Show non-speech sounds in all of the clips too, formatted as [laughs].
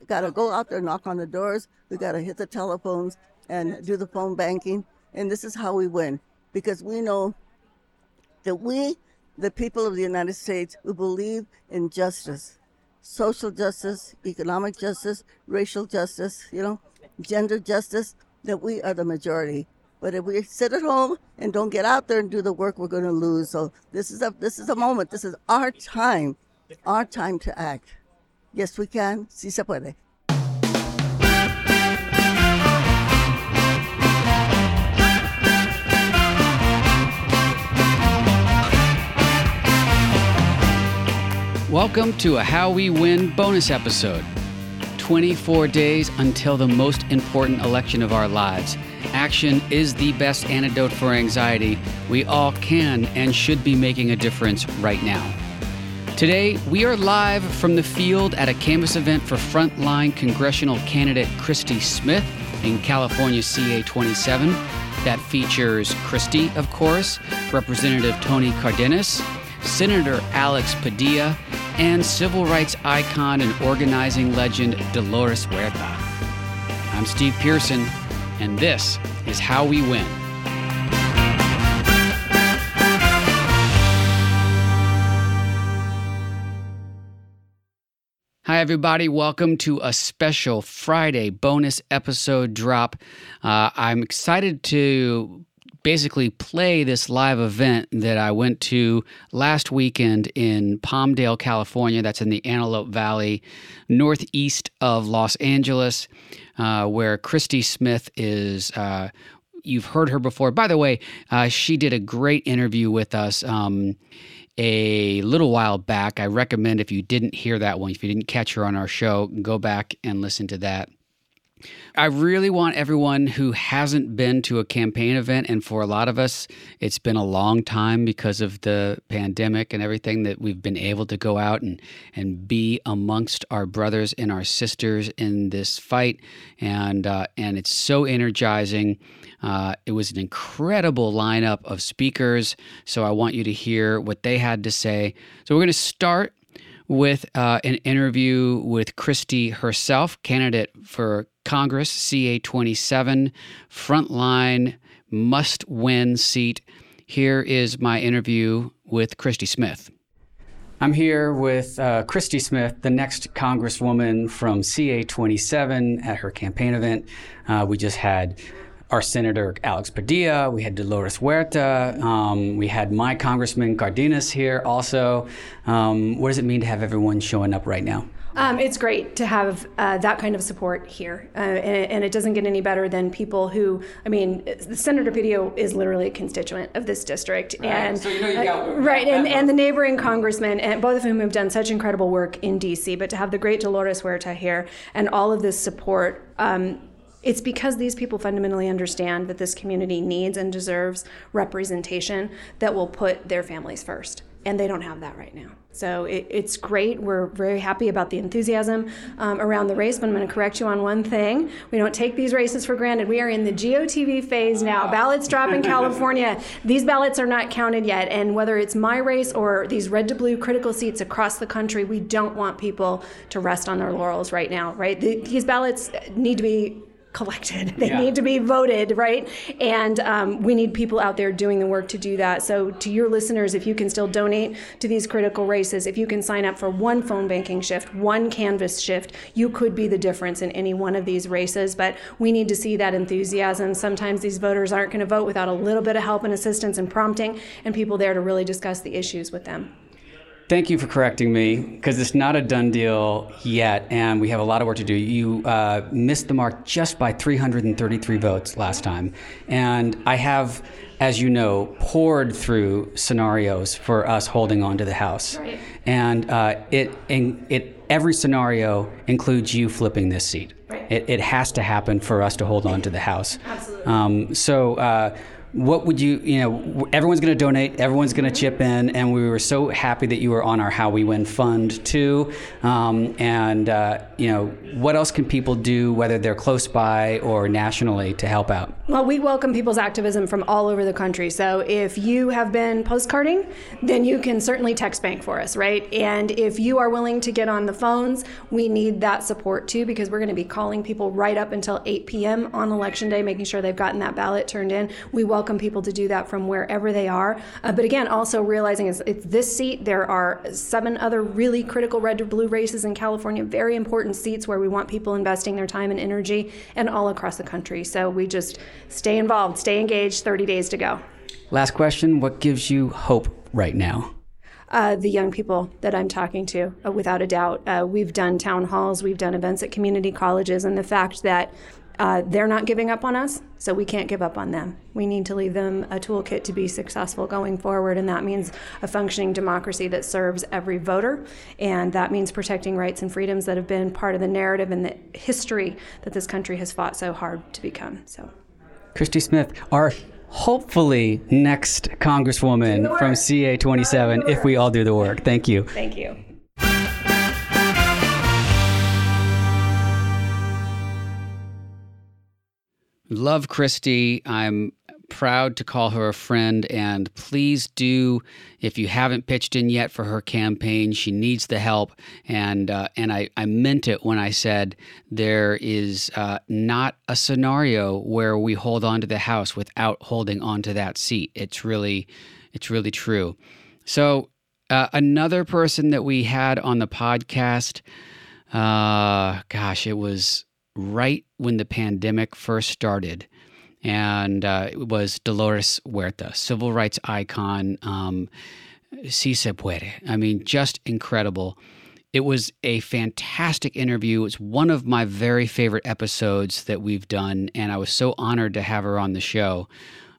We got to go out there, knock on the doors. We got to hit the telephones and do the phone banking. And this is how we win because we know that we, the people of the United States, who believe in justice, social justice, economic justice, racial justice, you know, gender justice, that we are the majority. But if we sit at home and don't get out there and do the work, we're going to lose. So this is a this is a moment. This is our time, our time to act. Yes, we can. Sí se puede. Welcome to a How We Win bonus episode. 24 days until the most important election of our lives. Action is the best antidote for anxiety. We all can and should be making a difference right now. Today, we are live from the field at a canvass event for frontline congressional candidate Christy Smith in California CA 27. That features Christy, of course, Representative Tony Cardenas, Senator Alex Padilla, and civil rights icon and organizing legend Dolores Huerta. I'm Steve Pearson, and this is How We Win. Hi, everybody. Welcome to a special Friday bonus episode drop. Uh, I'm excited to basically play this live event that I went to last weekend in Palmdale, California. That's in the Antelope Valley, northeast of Los Angeles, uh, where Christy Smith is. Uh, you've heard her before. By the way, uh, she did a great interview with us. Um, a little while back. I recommend if you didn't hear that one, if you didn't catch her on our show, go back and listen to that. I really want everyone who hasn't been to a campaign event, and for a lot of us, it's been a long time because of the pandemic and everything that we've been able to go out and, and be amongst our brothers and our sisters in this fight. And, uh, and it's so energizing. Uh, it was an incredible lineup of speakers. So I want you to hear what they had to say. So we're going to start with uh, an interview with Christy herself, candidate for Congress, CA 27, frontline, must win seat. Here is my interview with Christy Smith. I'm here with uh, Christy Smith, the next Congresswoman from CA 27 at her campaign event. Uh, we just had our Senator Alex Padilla, we had Dolores Huerta, um, we had my Congressman Cardenas here also. Um, what does it mean to have everyone showing up right now? Um, it's great to have uh, that kind of support here, uh, and, and, it doesn't get any better than people who. I mean, Senator Padilla is literally a constituent of this district, right. and so you know you got, uh, right, and, and the neighboring congressman, and both of whom have done such incredible work in D.C. But to have the great Dolores Huerta here and all of this support. Um, it's because these people fundamentally understand that this community needs and deserves representation that will put their families first. And they don't have that right now. So it, it's great. We're very happy about the enthusiasm um, around the race. But I'm going to correct you on one thing. We don't take these races for granted. We are in the GOTV phase now. Ballots drop in [laughs] California. These ballots are not counted yet. And whether it's my race or these red to blue critical seats across the country, we don't want people to rest on their laurels right now, right? The, these ballots need to be collected. [laughs] They yeah. need to be voted, right? And um, we need people out there doing the work to do that. So, to your listeners, if you can still donate to these critical races, if you can sign up for one phone banking shift, one canvass shift, you could be the difference in any one of these races. But we need to see that enthusiasm. Sometimes these voters aren't going to vote without a little bit of help and assistance and prompting, and people there to really discuss the issues with them. Thank you for correcting me because it's not a done deal yet, and we have a lot of work to do. You uh, missed the mark just by 333 votes last time, and I have, as you know, pored through scenarios for us holding on to the House, right. and uh, it, it every scenario includes you flipping this seat. Right. It, it has to happen for us to hold on to the House. Absolutely. Um, so. Uh, what would you you know everyone's going to donate everyone's going to chip in and we were so happy that you were on our how we win fund too. Um, and uh, you know, what else can people do, whether they're close by or nationally, to help out? Well, we welcome people's activism from all over the country. So if you have been postcarding, then you can certainly text bank for us, right? And if you are willing to get on the phones, we need that support too because we're going to be calling people right up until 8 p.m. on election day, making sure they've gotten that ballot turned in. We welcome people to do that from wherever they are. Uh, but again, also realizing it's, it's this seat. There are seven other really critical red to blue races in California, very important seats where we want people investing their time and energy, and all across the country. So we just stay involved, stay engaged. 30 days to go. Last question What gives you hope right now? Uh, the young people that I'm talking to, uh, without a doubt. Uh, we've done town halls, we've done events at community colleges, and the fact that uh, they're not giving up on us, so we can't give up on them. We need to leave them a toolkit to be successful going forward, and that means a functioning democracy that serves every voter, and that means protecting rights and freedoms that have been part of the narrative and the history that this country has fought so hard to become. So, Christy Smith, our hopefully next Congresswoman from CA 27, if we all do the work. Thank you. Thank you. Love Christy. I'm proud to call her a friend. And please do, if you haven't pitched in yet for her campaign, she needs the help. And uh, and I, I meant it when I said there is uh, not a scenario where we hold on to the House without holding on to that seat. It's really, it's really true. So uh, another person that we had on the podcast, uh, gosh, it was right when the pandemic first started. And uh, it was Dolores Huerta, civil rights icon. Um, si se puede. I mean, just incredible. It was a fantastic interview. It's one of my very favorite episodes that we've done, and I was so honored to have her on the show.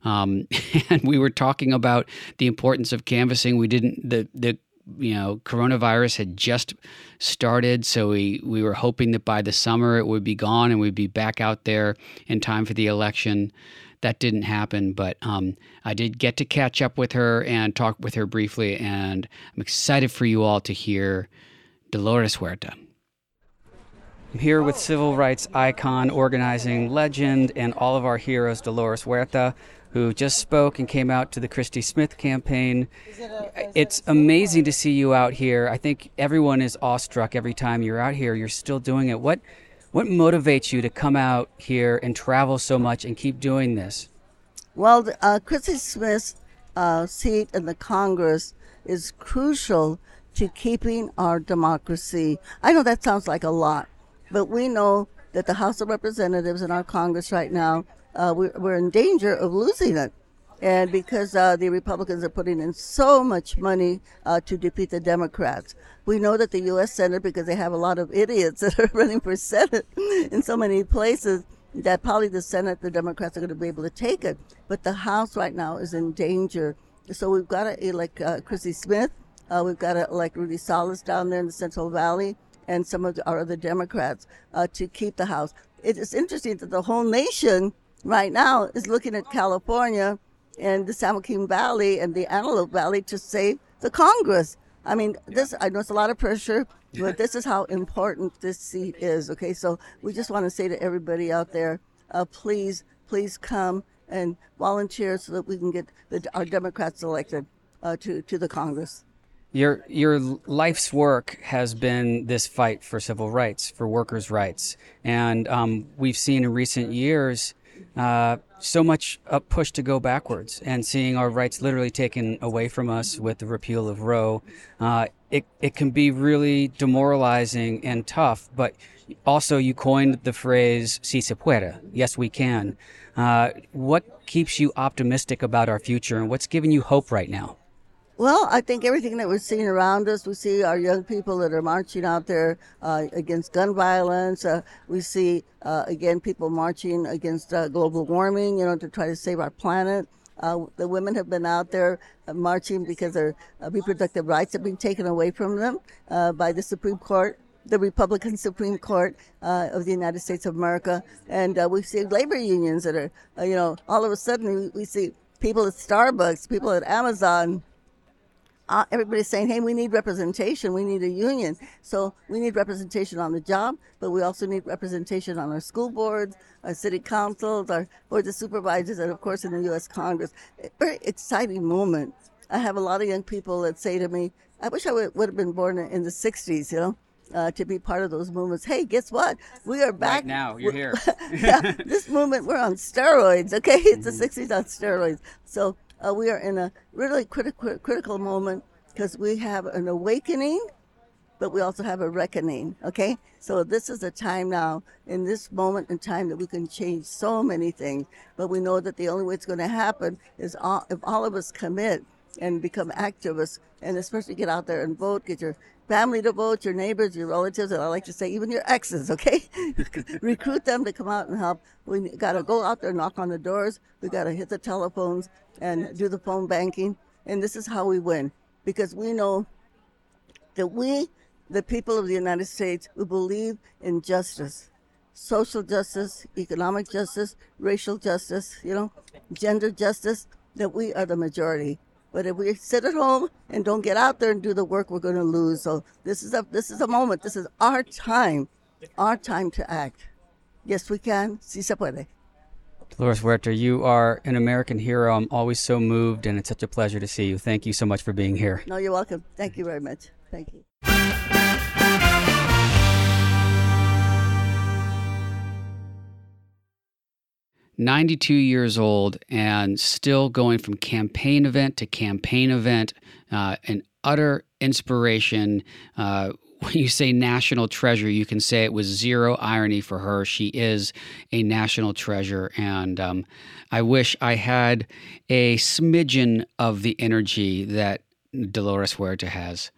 Um, [laughs] and we were talking about the importance of canvassing. We didn't the the you know coronavirus had just started so we we were hoping that by the summer it would be gone and we'd be back out there in time for the election. That didn't happen but um, i did get to catch up with her and talk with her briefly and i'm excited for you all to hear dolores huerta I'm here with civil rights icon, organizing legend, and all of our heroes, Dolores Huerta who just spoke and came out to the Christy Smith campaign. It's amazing to see you out here. I think everyone is awestruck every time you're out here. You're still doing it. What what motivates you to come out here and travel so much and keep doing this? Well, uh, Christy Smith's uh, seat in the Congress is crucial to keeping our democracy. I know that sounds like a lot, but we know that the House of Representatives in our Congress right now uh, we're, we're in danger of losing it. And because uh, the Republicans are putting in so much money uh, to defeat the Democrats, we know that the U.S. Senate, because they have a lot of idiots [laughs] that are running for Senate in so many places, that probably the Senate, the Democrats are going to be able to take it. But the House right now is in danger. So we've got to elect uh, Chrissy Smith. Uh, we've got to elect Rudy Salas down there in the Central Valley and some of our other Democrats uh, to keep the House. It is interesting that the whole nation right now is looking at California and the San Joaquin Valley and the Antelope Valley to save the Congress. I mean, this I know it's a lot of pressure, but this is how important this seat is. Okay, so we just want to say to everybody out there, uh, please, please come and volunteer so that we can get the, our Democrats elected uh, to to the Congress. Your your life's work has been this fight for civil rights, for workers' rights, and um, we've seen in recent years uh, so much a push to go backwards and seeing our rights literally taken away from us with the repeal of Roe. Uh, it, it can be really demoralizing and tough, but also you coined the phrase si se puede. Yes, we can. Uh, what keeps you optimistic about our future and what's giving you hope right now? Well, I think everything that we're seeing around us, we see our young people that are marching out there uh, against gun violence. Uh, we see, uh, again, people marching against uh, global warming, you know, to try to save our planet. Uh, the women have been out there uh, marching because their reproductive rights have been taken away from them by the Supreme Court the Republican Supreme Court uh, of the United States of America, and uh, we see labor unions that are, uh, you know, all of a sudden we, we, see people at Starbucks, people at Amazon, uh, everybody's saying, hey, we need representation. We need a union. So we need representation on the job, but we also need representation on our school boards, our city councils, our boards of supervisors, and of course in the U.S. Congress. A very exciting moment. I have a lot of young people that say to me, I wish I would, would have been born in the 60s, you know? Uh, to be part of those movements. Hey, guess what? We are back Right now, you're here. [laughs] yeah, this movement, we're on steroids, okay? [laughs] It's the 60s on steroids. So uh, we are in a really critical critical moment because we have an awakening, but we also have a reckoning, okay? So this is a time now, in this moment in time, that we can change so many things. But we know that the only way it's going to happen is all, if all of us commit and become activists, and especially get out there and vote, get your family to vote, your neighbors, your relatives, and I like to say even your exes, okay? [laughs] Recruit them to come out and help. We got to go out there, knock on the doors. We got to hit the telephones and do the phone banking. And this is how we win because we know that we, the people of the United States, who believe in justice, social justice, economic justice, racial justice, you know, gender justice, that we are the majority. But if we sit at home and don't get out there and do the work, we're going to lose. So this is a this is a moment. This is our time, our time to act. Yes, we can. Si se puede. Dolores Huerta, you are an American hero. I'm always so moved, and it's such a pleasure to see you. Thank you so much for being here. No, you're welcome. Thank you very much. Thank you. 92 years old and still going from campaign event to campaign event, uh, an utter inspiration. Uh, when you say national treasure, you can say it with zero irony for her. She is a national treasure. And um, I wish I had a smidgen of the energy that Dolores Huerta has.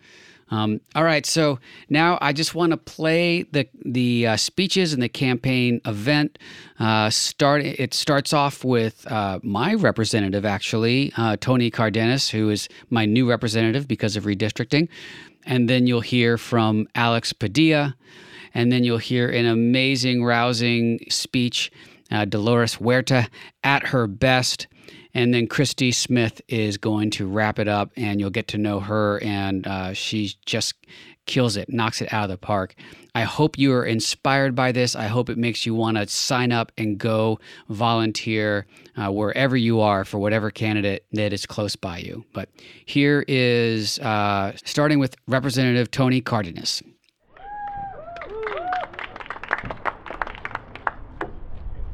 Um, all right, so now I just want to play the the uh, speeches and the campaign event. Uh, start it starts off with uh, my representative, actually, uh, Tony Cardenas, who is my new representative because of redistricting, and then you'll hear from Alex Padilla, and then you'll hear an amazing, rousing speech, uh, Dolores Huerta at her best. And then Christy Smith is going to wrap it up, and you'll get to know her. And uh, she just kills it, knocks it out of the park. I hope you are inspired by this. I hope it makes you want to sign up and go volunteer uh, wherever you are for whatever candidate that is close by you. But here is uh, starting with Representative Tony Cardenas.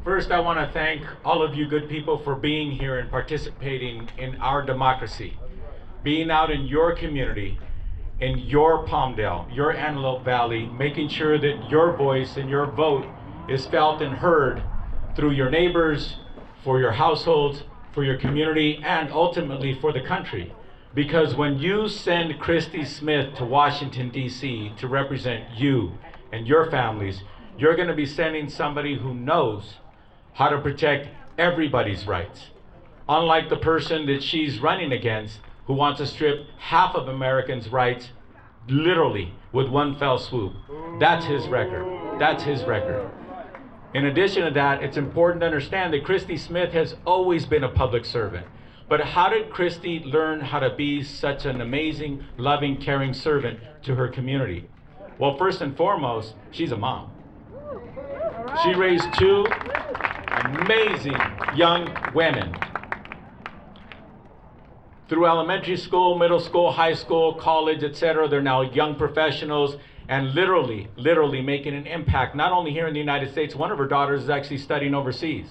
First, I want to thank all of you good people for being here and participating in our democracy. Being out in your community, in your Palmdale, your Antelope Valley, making sure that your voice and your vote is felt and heard through your neighbors, for your households, for your community, and ultimately for the country. Because when you send Christy Smith to Washington, D.C. to represent you and your families, you're going to be sending somebody who knows how to protect everybody's rights. Unlike the person that she's running against, who wants to strip half of Americans' rights literally with one fell swoop. That's his record. That's his record. In addition to that, it's important to understand that Christy Smith has always been a public servant. But how did Christy learn how to be such an amazing, loving, caring servant to her community? Well, first and foremost, she's a mom. She raised two amazing young women. Through elementary school, middle school, high school, college, etc., they're now young professionals and literally, literally making an impact, not only here in the United States, one of her daughters is actually studying overseas.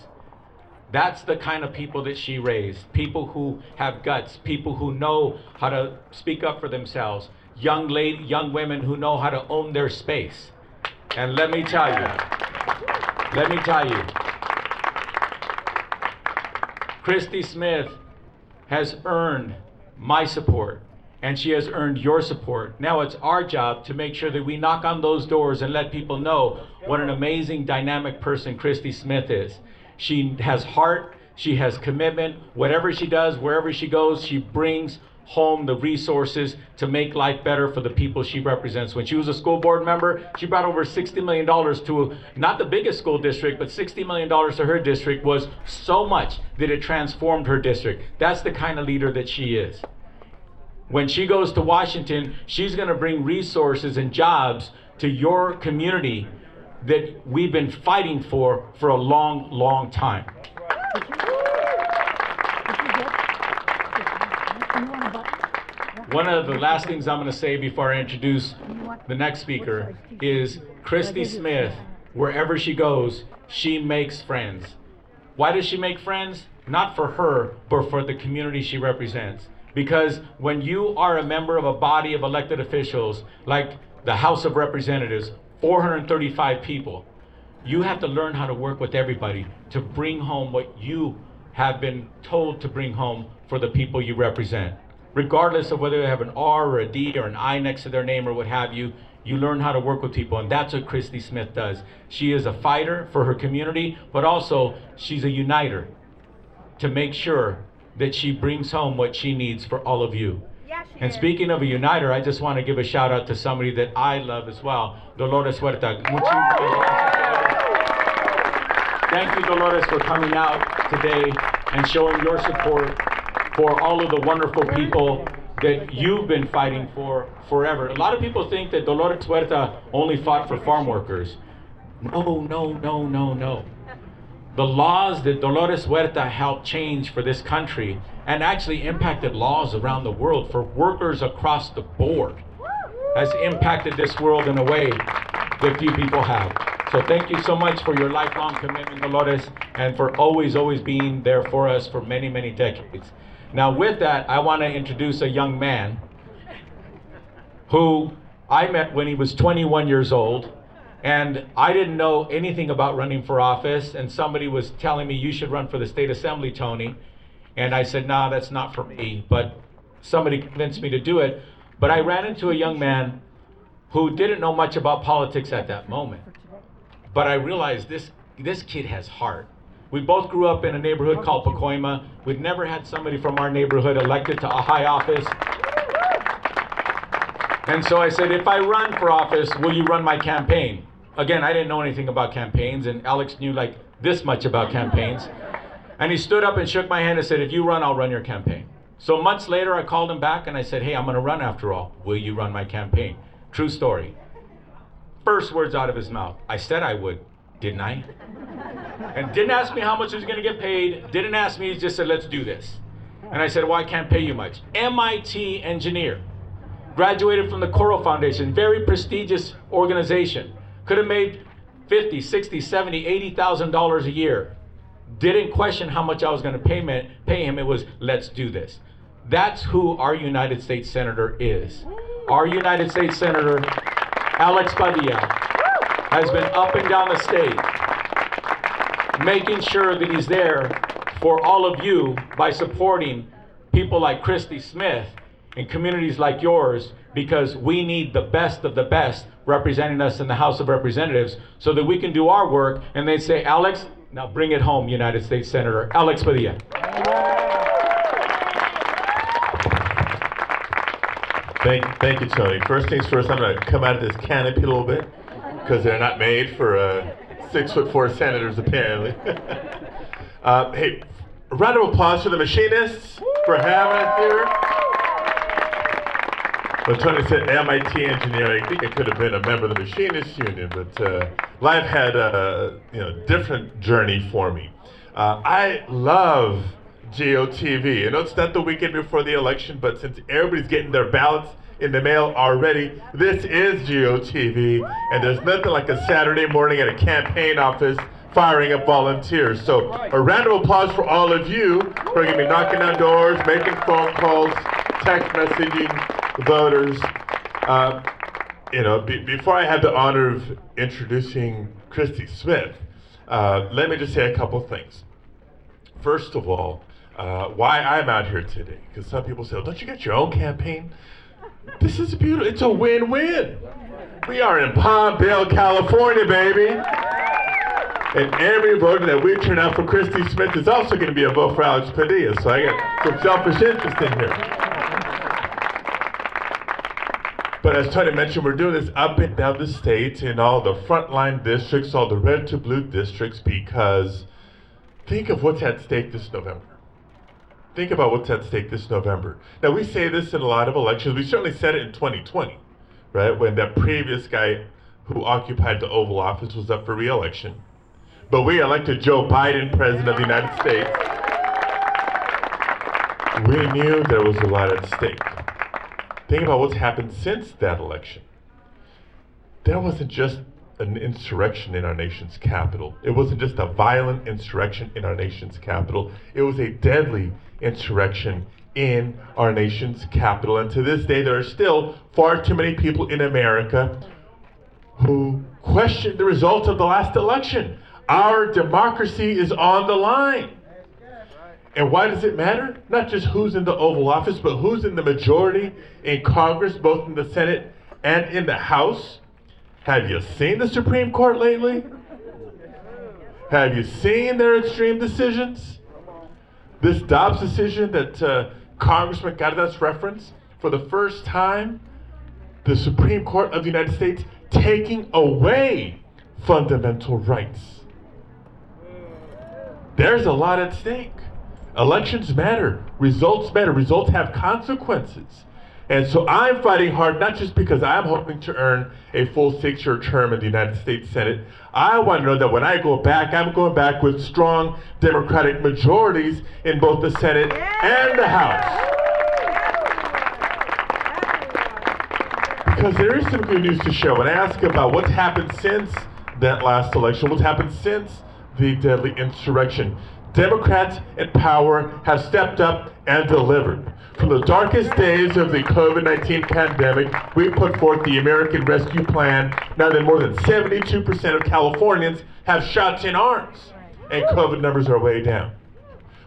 That's the kind of people that she raised. People who have guts, people who know how to speak up for themselves, young lady, young women who know how to own their space. And let me tell you, let me tell you, Christy Smith has earned my support and she has earned your support. Now it's our job to make sure that we knock on those doors and let people know what an amazing dynamic person Christy Smith is. She has heart, she has commitment. Whatever she does, wherever she goes, she brings home the resources to make life better for the people she represents. When she was a school board member, she brought over $60 million to not the biggest school district, but $60 million to her district was so much that it transformed her district. That's the kind of leader that she is. When she goes to Washington, she's going to bring resources and jobs to your community that we've been fighting for for a long, long time. One of the last things I'm going to say before I introduce the next speaker is Christy Smith, wherever she goes, she makes friends. Why does she make friends? Not for her, but for the community she represents. Because when you are a member of a body of elected officials, like the House of Representatives, 435 people, you have to learn how to work with everybody to bring home what you have been told to bring home for the people you represent regardless of whether they have an R or a D or an I next to their name or what have you, you learn how to work with people. And that's what Christy Smith does. She is a fighter for her community, but also she's a uniter to make sure that she brings home what she needs for all of you. and speaking of a uniter, I just want to give a shout out to somebody that I love as well, Dolores Huerta. Thank you, Dolores, for coming out today and showing your support for all of the wonderful people that you've been fighting for forever. A lot of people think that Dolores Huerta only fought for farm workers. No, no, no, no, no. The laws that Dolores Huerta helped change for this country and actually impacted laws around the world for workers across the board has impacted this world in a way that few people have. So thank you so much for your lifelong commitment, Dolores, and for always, always being there for us for many, many decades. Now, with that, I want to introduce a young man who I met when he was 21 years old. And I didn't know anything about running for office. And somebody was telling me, you should run for the state assembly, Tony. And I said, nah, that's not for me. But somebody convinced me to do it. But I ran into a young man who didn't know much about politics at that moment. But I realized this, this kid has heart. We both grew up in a neighborhood called Pacoima. We'd never had somebody from our neighborhood elected to a high office. And so I said, if I run for office, will you run my campaign? Again, I didn't know anything about campaigns, and Alex knew like this much about campaigns. And he stood up and shook my hand and said, if you run, I'll run your campaign. So months later, I called him back and I said, hey, I'm going to run after all. Will you run my campaign? True story. First words out of his mouth. I said I would, didn't I? and didn't ask me how much he was going to get paid. Didn't ask me, he just said, let's do this. And I said, well, I can't pay you much. MIT engineer, graduated from the Coro Foundation, very prestigious organization. Could have made 50, 60, 70, 80,000 dollars a year. Didn't question how much I was going to pay, me, pay him. It was, let's do this. That's who our United States Senator is. Our United States Senator, Alex Padilla, has been up and down the state making sure that he's there for all of you by supporting people like Christy Smith and communities like yours because we need the best of the best representing us in the House of Representatives so that we can do our work and they say, Alex, now bring it home, United States Senator Alex Padilla. Thank, thank you, Tony. First things first, I'm going to come out of this canopy a little bit because they're not made for uh, six foot four senators, apparently. [laughs] uh, hey, a round of applause for the machinists for having us here. Well, Tony said MIT engineer. I think it could have been a member of the Machinists Union, but uh, life had a you know different journey for me. Uh, I love GOTV. I know it's not the weekend before the election, but since everybody's getting their ballots in the mail already. This is GOTV, and there's nothing like a Saturday morning at a campaign office firing up volunteers. So a round of applause for all of you for going to be knocking on doors, making phone calls, text messaging voters. Uh, you know, be, before I had the honor of introducing Christy Smith, uh, let me just say a couple things. First of all, uh, why I'm out here today, because some people say, oh, don't you get your own campaign? This is beautiful. It's a win-win. We are in Palm Palmdale, California, baby. And every vote that we turn out for Christy Smith is also going to be a vote for Alex Padilla. So I got some selfish interest in here. But as Tony mentioned, we're doing this up and down the state in all the frontline districts, all the red to blue districts, because think of what's at stake this November. Think about what's at stake this November. Now, we say this in a lot of elections. We certainly said it in 2020, right? When that previous guy who occupied the Oval Office was up for reelection. But we elected Joe Biden president of the United States. We knew there was a lot at stake. Think about what's happened since that election. There wasn't just an insurrection in our nation's capital. It wasn't just a violent insurrection in our nation's capital. It was a deadly insurrection in our nation's capital. And to this day, there are still far too many people in America who question the results of the last election. Our democracy is on the line. And why does it matter? Not just who's in the Oval Office, but who's in the majority in Congress, both in the Senate and in the House. Have you seen the Supreme Court lately? Have you seen their extreme decisions? This Dobbs decision that uh, Congressman Cardenas referenced, for the first time, the Supreme Court of the United States taking away fundamental rights. There's a lot at stake. Elections matter. Results matter. Results have consequences. And so I'm fighting hard, not just because I'm hoping to earn a full six year term in the United States Senate. I want to know that when I go back, I'm going back with strong Democratic majorities in both the Senate and the House. Because there is some good news to share. When I ask about what's happened since that last election, what's happened since the deadly insurrection, Democrats in power have stepped up and delivered. From the darkest days of the COVID 19 pandemic, we put forth the American Rescue Plan. Now that more than 72% of Californians have shots in arms, and COVID numbers are way down.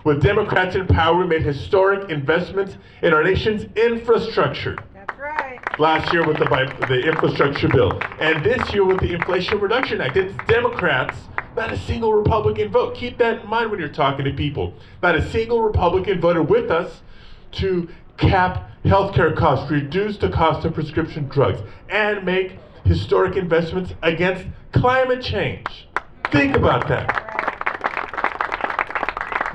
With Democrats in power, we made historic investments in our nation's infrastructure. That's right. Last year with the, the infrastructure bill, and this year with the Inflation Reduction Act. It's Democrats not a single Republican vote. Keep that in mind when you're talking to people. Not a single Republican voted with us to cap healthcare costs, reduce the cost of prescription drugs, and make historic investments against climate change. Think about that.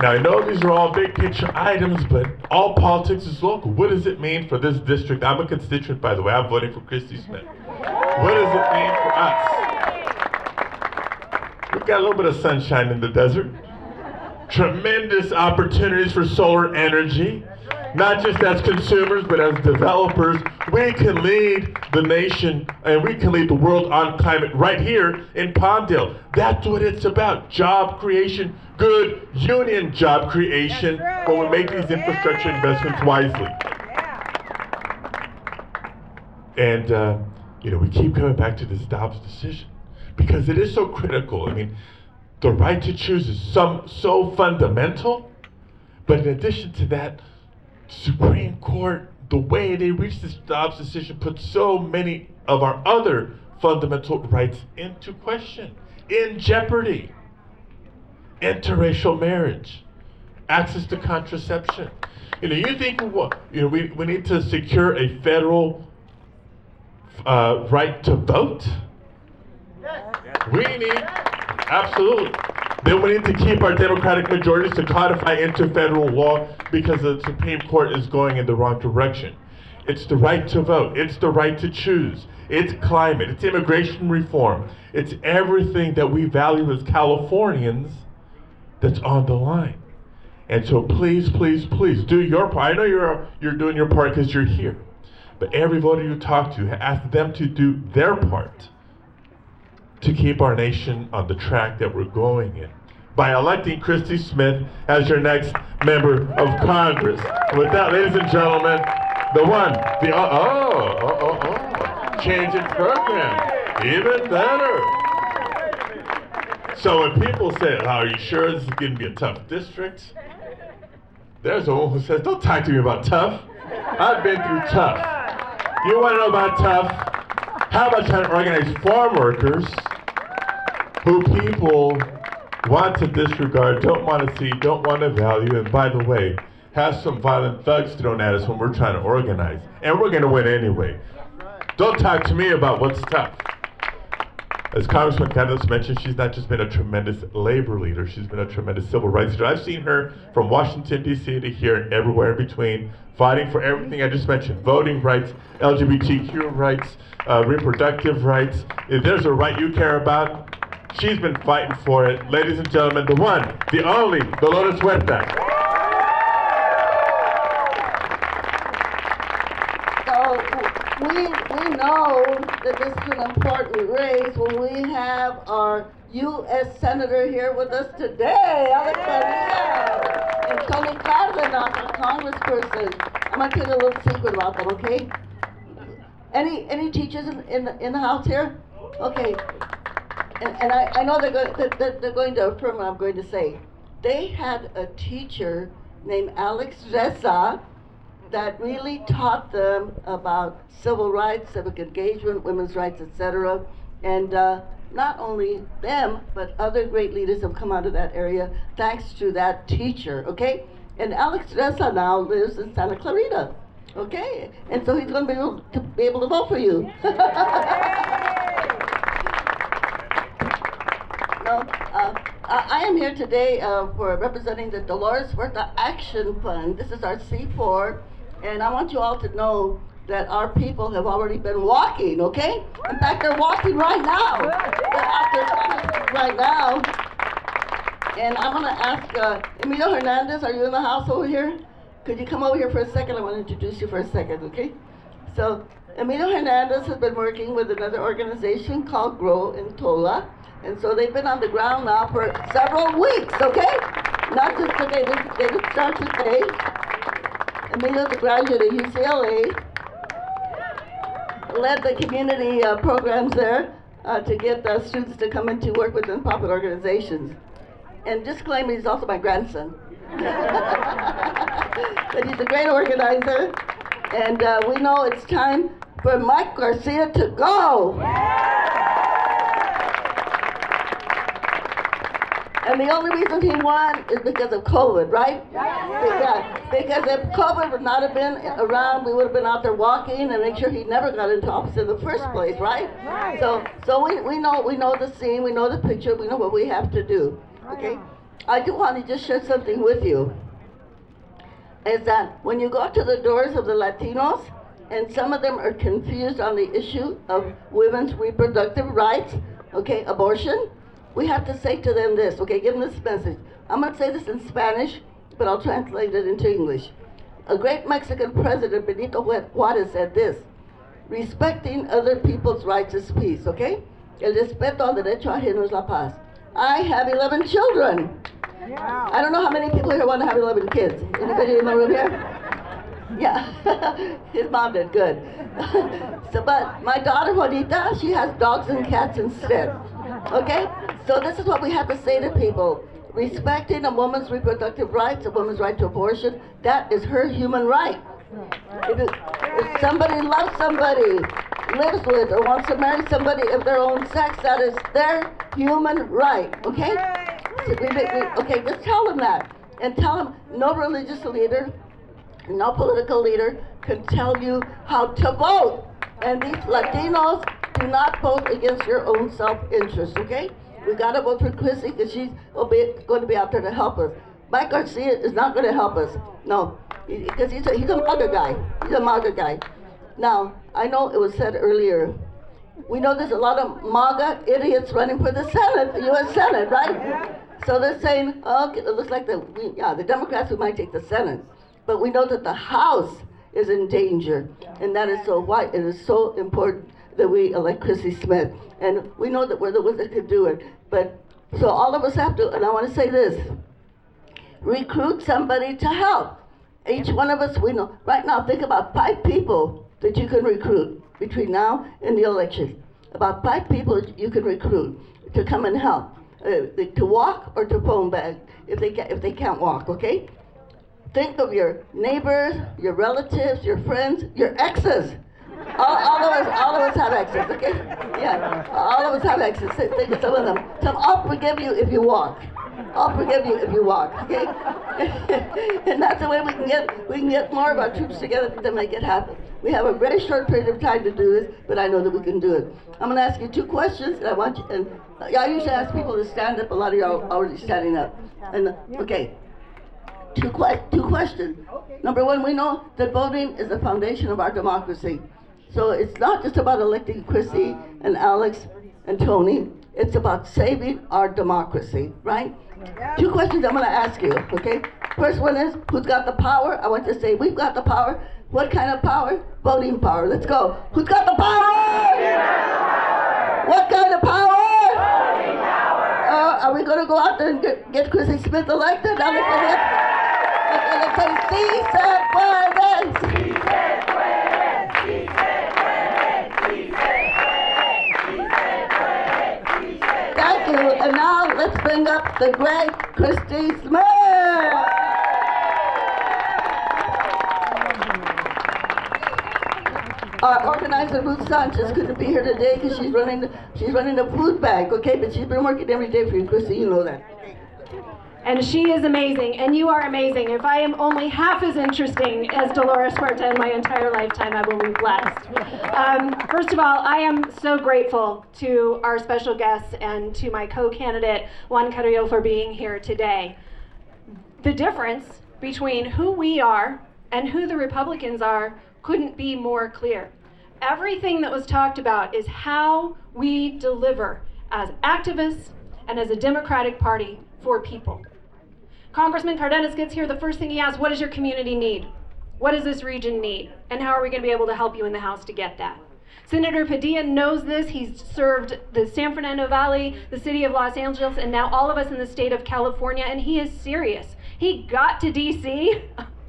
Now, I know these are all big picture items, but all politics is local. What does it mean for this district? I'm a constituent, by the way. I'm voting for Christy Smith. What does it mean for us? We've got a little bit of sunshine in the desert. Tremendous opportunities for solar energy. Not just as consumers, but as developers, we can lead the nation and we can lead the world on climate right here in Palmdale. That's what it's about job creation, good union job creation but we make these infrastructure investments wisely. And, uh, you know, we keep coming back to this Dobbs decision because it is so critical. I mean, the right to choose is some so fundamental, but in addition to that, Supreme Court, the way they reached this Dobbs decision, put so many of our other fundamental rights into question, in jeopardy. Interracial marriage, access to contraception. You know, you think what? you know we, we need to secure a federal uh, right to vote? We need, absolutely. Then we need to keep our Democratic majorities to codify into federal law because the Supreme Court is going in the wrong direction. It's the right to vote. It's the right to choose. It's climate. It's immigration reform. It's everything that we value as Californians that's on the line. And so please, please, please do your part. I know you're, you're doing your part because you're here. But every voter you talk to, ask them to do their part to keep our nation on the track that we're going in by electing Christy Smith as your next member of Congress. With that, ladies and gentlemen, the one, the oh, oh, oh, oh, oh. changing program, even better. So when people say, oh, "Are you sure this is going to be a tough district?" There's woman who says, "Don't talk to me about tough. I've been through tough. You want to know about tough? How about trying to organize farm workers?" Who people want to disregard, don't want to see, don't want to value, and by the way, have some violent thugs thrown at us when we're trying to organize. And we're going to win anyway. Don't talk to me about what's tough. as Congressman Cardenas mentioned, she's not just been a tremendous labor leader, she's been a tremendous civil rights leader. I've seen her from Washington, D.C. to here and everywhere in between, fighting for everything I just mentioned voting rights, LGBTQ rights, uh, reproductive rights. If there's a right you care about, she's been fighting for it. Ladies and gentlemen, the one, the only, the Dolores Huerta. So we, we know that this is an important race when we have our U.S. Senator here with us today, Alex Padilla, and Tony Cardenas, a congressperson. I'm gonna tell you a little secret about them, okay? Any, any teachers in, in, in the house here? Okay. And, and I, I know they're that they're going to affirm what I'm going to say. They had a teacher named Alex Reza that really taught them about civil rights, civic engagement, women's rights, etc. And uh, not only them, but other great leaders have come out of that area thanks to that teacher, okay? And Alex Reza now lives in Santa Clarita, okay? And so he's going to be able to, be able to vote for you. [laughs] No, uh, I am here today uh, for representing the Dolores Huerta Action Fund. This is our C4, and I want you all to know that our people have already been walking, okay? In fact, they're walking right now. They're out there right now. And I'm gonna ask uh, Emilio Hernandez, are you in the house over here? Could you come over here for a second? I want to introduce you for a second, okay? So, Emilio Hernandez has been working with another organization called Grow in Tola. And so they've been on the ground now for several weeks, okay? Not just today, they, didn't start today. Emilio's a graduate of UCLA, led the community uh, programs there uh, to get the students to come in to work with nonprofit organizations. And disclaimer, he's also my grandson. [laughs] but he's a great organizer, and uh, we know it's time for Mike Garcia to go. And the only reason he won is because of COVID, right? Yeah. Because if COVID would not have been around, we would have been out there walking and make sure he never got into office in the first place, right? So, so we, we know we know the scene, we know the picture, we know what we have to do. Okay. I do want to just share something with you. Is that when you go to the doors of the Latinos, and some of them are confused on the issue of women's reproductive rights, okay, abortion, we have to say to them this, okay, give them this message. I'm going to say this in Spanish, but I'll translate it into English. A great Mexican president, Benito Juarez, said this respecting other people's rights is peace, okay? El respeto al derecho ajeno es la paz. I have 11 children. I don't know how many people here want to have 11 kids. Anybody in the room here? Yeah, [laughs] his mom did good. [laughs] so, but my daughter Juanita, she has dogs and cats instead. Okay? So this is what we have to say to people. Respecting a woman's reproductive rights, a woman's right to abortion, that is her human right. If somebody loves somebody, lives with, or wants to marry somebody of their own sex, that is their human right. Okay? We- we- okay, just tell them that. And tell them no religious leader, no political leader can tell you how to vote. And these Latinos do not vote against your own self-interest, okay? We gotta vote for Chrissy because she's will be, going to be out there to help us. Mike Garcia is not going to help us. No, because he's a, he's a MAGA guy. He's a MAGA guy. Now, I know it was said earlier, we know there's a lot of MAGA idiots running for the Senate, the U.S. Senate, right? So they're saying, okay, it looks like the, we, yeah, the Democrats who might take the Senate. But we know that the House is in danger. And that is so why it is so important that we elect Chrissy Smith. And we know that we're the ones that could do it. But so all of us have to, and I want to say this recruit somebody to help. Each one of us, we know. Right now, think about five people that you can recruit between now and the election. About five people you can recruit to come and help, uh, to walk or to phone back if they if they can't walk. Okay. Think of your neighbors, your relatives, your friends, your exes. All, all of us, all of us have exes. Okay. Yeah. All of us have exes. Think of some of them. Them, I'll forgive you if you walk. I'll forgive you if you walk, okay? [laughs] and that's the way we can get we can get more of our troops together to make it happen. We have a very short period of time to do this, but I know that we can do it. I'm going to ask you two questions, and I want you. And I usually ask people to stand up. A lot of you are already standing up. And okay, two que- two questions. Number one, we know that voting is the foundation of our democracy. So it's not just about electing Chrissy and Alex and Tony. It's about saving our democracy, right? Two questions I'm going to ask you, okay? First one is, who's got the power? I want to say, we've got the power. What kind of power? Voting power. Let's go. Who's got the power? What kind of power? Voting power. Uh, are we going to go out there and get, get Chrissy Smith elected? Let's, let's, let's say. Sí se puede. Thank you. And now let's bring up the great Christy Smith. Our organizer Ruth Sanchez couldn't be here today because she's running she's running the food bank, okay? But she's been working every day for you, Christy. You know that. And she is amazing, and you are amazing. If I am only half as interesting as Dolores Huerta in my entire lifetime, I will be blessed. Um, first of all, I am so grateful to our special guests and to my co-candidate Juan Carrillo for being here today. The difference between who we are and who the Republicans are couldn't be more clear. Everything that was talked about is how we deliver as activists and as a Democratic Party for people. Congressman Cardenas gets here, the first thing he asks, what does your community need? What does this region need? And how are we going to be able to help you in the House to get that? Senator Padilla knows this. He's served the San Fernando Valley, the city of Los Angeles, and now all of us in the state of California, and he is serious. He got to DC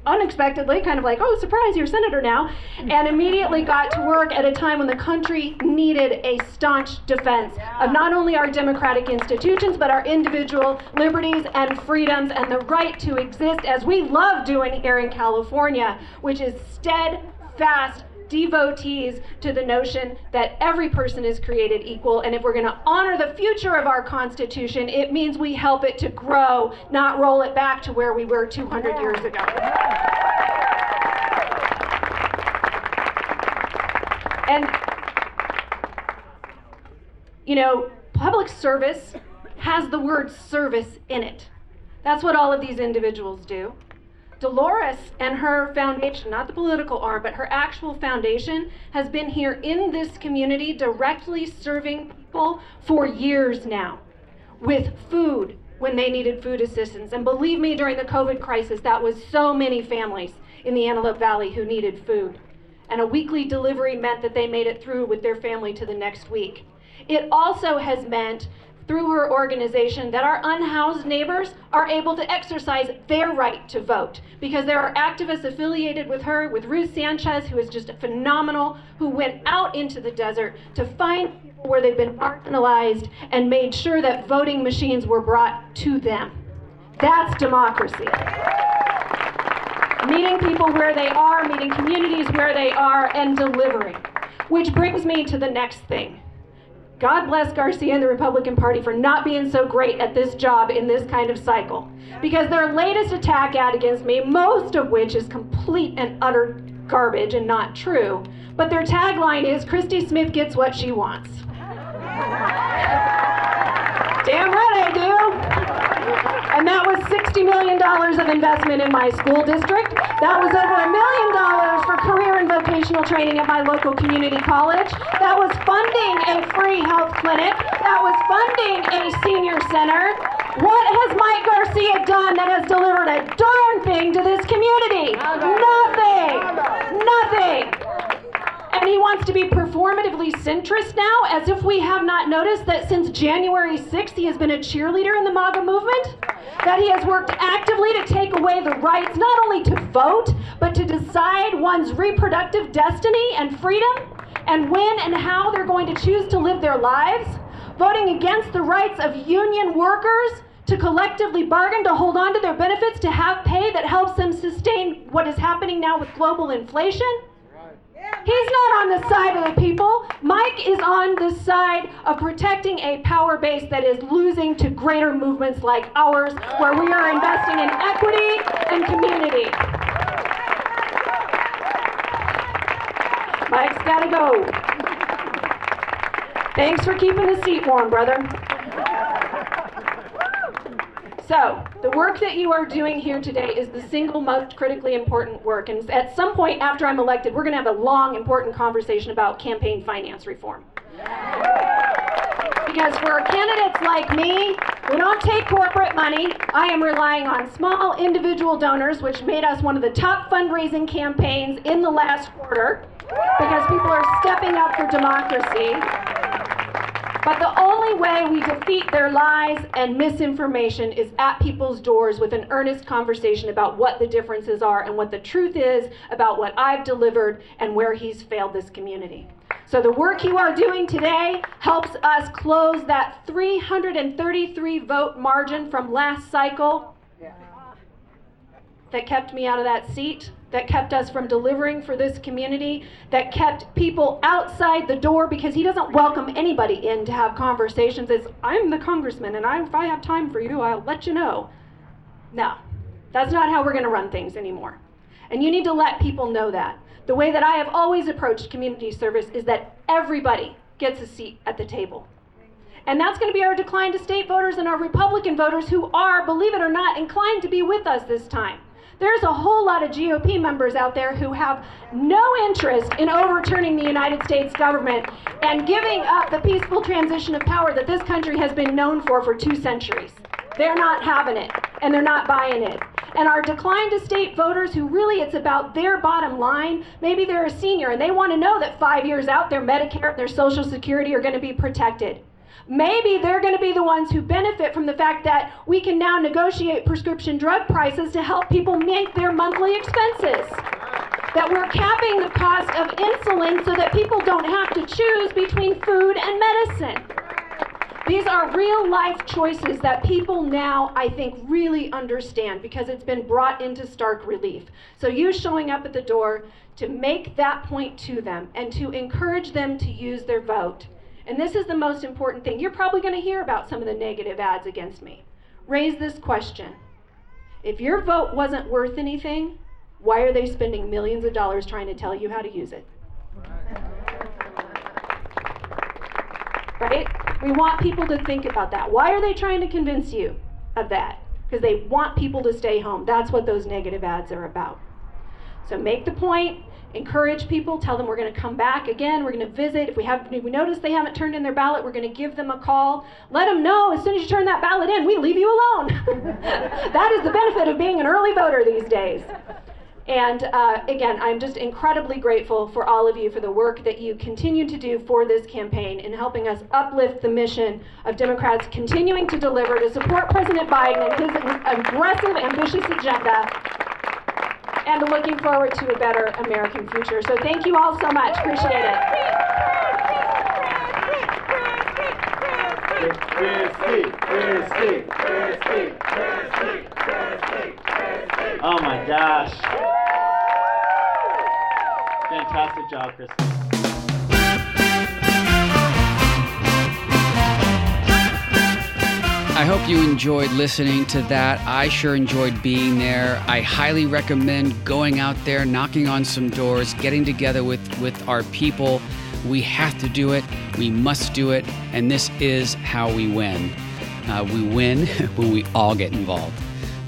unexpectedly, kind of like, oh, surprise, you're senator now, and immediately got to work at a time when the country needed a staunch defense of not only our democratic institutions, but our individual liberties and freedoms and the right to exist as we love doing here in California, which is steadfast devotees to the notion that every person is created equal. And if we're going to honor the future of our Constitution, it means we help it to grow, not roll it back to where we were 200 years ago. And, you know, public service has the word service in it. That's what all of these individuals do. Dolores and her foundation, not the political arm, but her actual foundation, has been here in this community directly serving people for years now with food when they needed food assistance. And believe me, during the COVID crisis, that was so many families in the Antelope Valley who needed food. And a weekly delivery meant that they made it through with their family to the next week. It also has meant through her organization that our unhoused neighbors are able to exercise their right to vote because there are activists affiliated with her, with Ruth Sanchez, who is just phenomenal, who went out into the desert to find people where they've been marginalized and made sure that voting machines were brought to them. That's democracy. Meeting people where they are, meeting communities where they are, and delivering. Which brings me to the next thing. God bless Garcia and the Republican Party for not being so great at this job in this kind of cycle. Because their latest attack ad against me, most of which is complete and utter garbage and not true, but their tagline is Christy Smith gets what she wants. Damn right I do. And that was $60 million of investment in my school district. That was over a million dollars for career and vocational training at my local community college. That was funding a free health clinic. That was funding a senior center. What has Mike Garcia done that has delivered a darn thing to this community? Nothing. Nothing. And he wants to be performatively centrist now, as if we have not noticed that since January 6th he has been a cheerleader in the MAGA movement? That he has worked actively to take away the rights not only to vote, but to decide one's reproductive destiny and freedom, and when and how they're going to choose to live their lives? Voting against the rights of union workers to collectively bargain to hold on to their benefits to have pay that helps them sustain what is happening now with global inflation? He's not on the side of the people. Mike is on the side of protecting a power base that is losing to greater movements like ours, where we are investing in equity and community. Mike's gotta go. Thanks for keeping the seat warm, brother. So, the work that you are doing here today is the single most critically important work. And at some point after I'm elected, we're going to have a long, important conversation about campaign finance reform. Because for candidates like me, we don't take corporate money. I am relying on small individual donors, which made us one of the top fundraising campaigns in the last quarter, because people are stepping up for democracy. But the only way we defeat their lies and misinformation is at people's doors with an earnest conversation about what the differences are and what the truth is about what I've delivered and where he's failed this community. So the work you are doing today helps us close that 333 vote margin from last cycle that kept me out of that seat, that kept us from delivering for this community, that kept people outside the door because he doesn't welcome anybody in to have conversations. Is I'm the congressman, and I, if I have time for you, I'll let you know. No, that's not how we're going to run things anymore. And you need to let people know that. The way that I have always approached community service is that everybody gets a seat at the table. And that's going to be our decline to state voters and our Republican voters who are, believe it or not, inclined to be with us this time. There's a whole lot of GOP members out there who have no interest in overturning the United States government and giving up the peaceful transition of power that this country has been known for for two centuries. They're not having it, and they're not buying it. And our decline to state voters who really it's about their bottom line, maybe they're a senior and they want to know that five years out their Medicare and their Social Security are going to be protected. Maybe they're going to be the ones who benefit from the fact that we can now negotiate prescription drug prices to help people make their monthly expenses. That we're capping the cost of insulin so that people don't have to choose between food and medicine. These are real life choices that people now, I think, really understand because it's been brought into stark relief. So, you showing up at the door to make that point to them and to encourage them to use their vote. And this is the most important thing. You're probably going to hear about some of the negative ads against me. Raise this question If your vote wasn't worth anything, why are they spending millions of dollars trying to tell you how to use it? Right? We want people to think about that. Why are they trying to convince you of that? Because they want people to stay home. That's what those negative ads are about. So make the point, encourage people, tell them we're going to come back again, we're going to visit. If we have if we notice they haven't turned in their ballot, we're going to give them a call. Let them know as soon as you turn that ballot in, we leave you alone. [laughs] that is the benefit of being an early voter these days. And uh, again, I'm just incredibly grateful for all of you for the work that you continue to do for this campaign in helping us uplift the mission of Democrats continuing to deliver to support President Biden and his aggressive, ambitious agenda, and looking forward to a better American future. So thank you all so much. Appreciate it. Oh my gosh. Fantastic job, Kristen. I hope you enjoyed listening to that. I sure enjoyed being there. I highly recommend going out there, knocking on some doors, getting together with, with our people. We have to do it. We must do it. And this is how we win. Uh, we win [laughs] when we all get involved.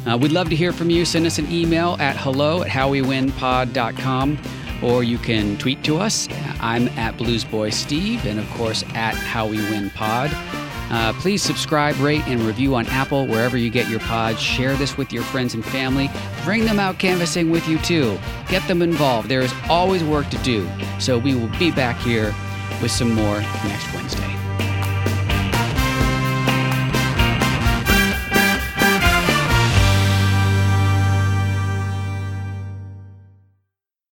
Uh, we'd love to hear from you. Send us an email at hello at howwewinpod.com or you can tweet to us. I'm at bluesboysteve and of course at howwewinpod. Uh, please subscribe, rate, and review on Apple wherever you get your pods. Share this with your friends and family. Bring them out canvassing with you too. Get them involved. There is always work to do. So we will be back here with some more next Wednesday.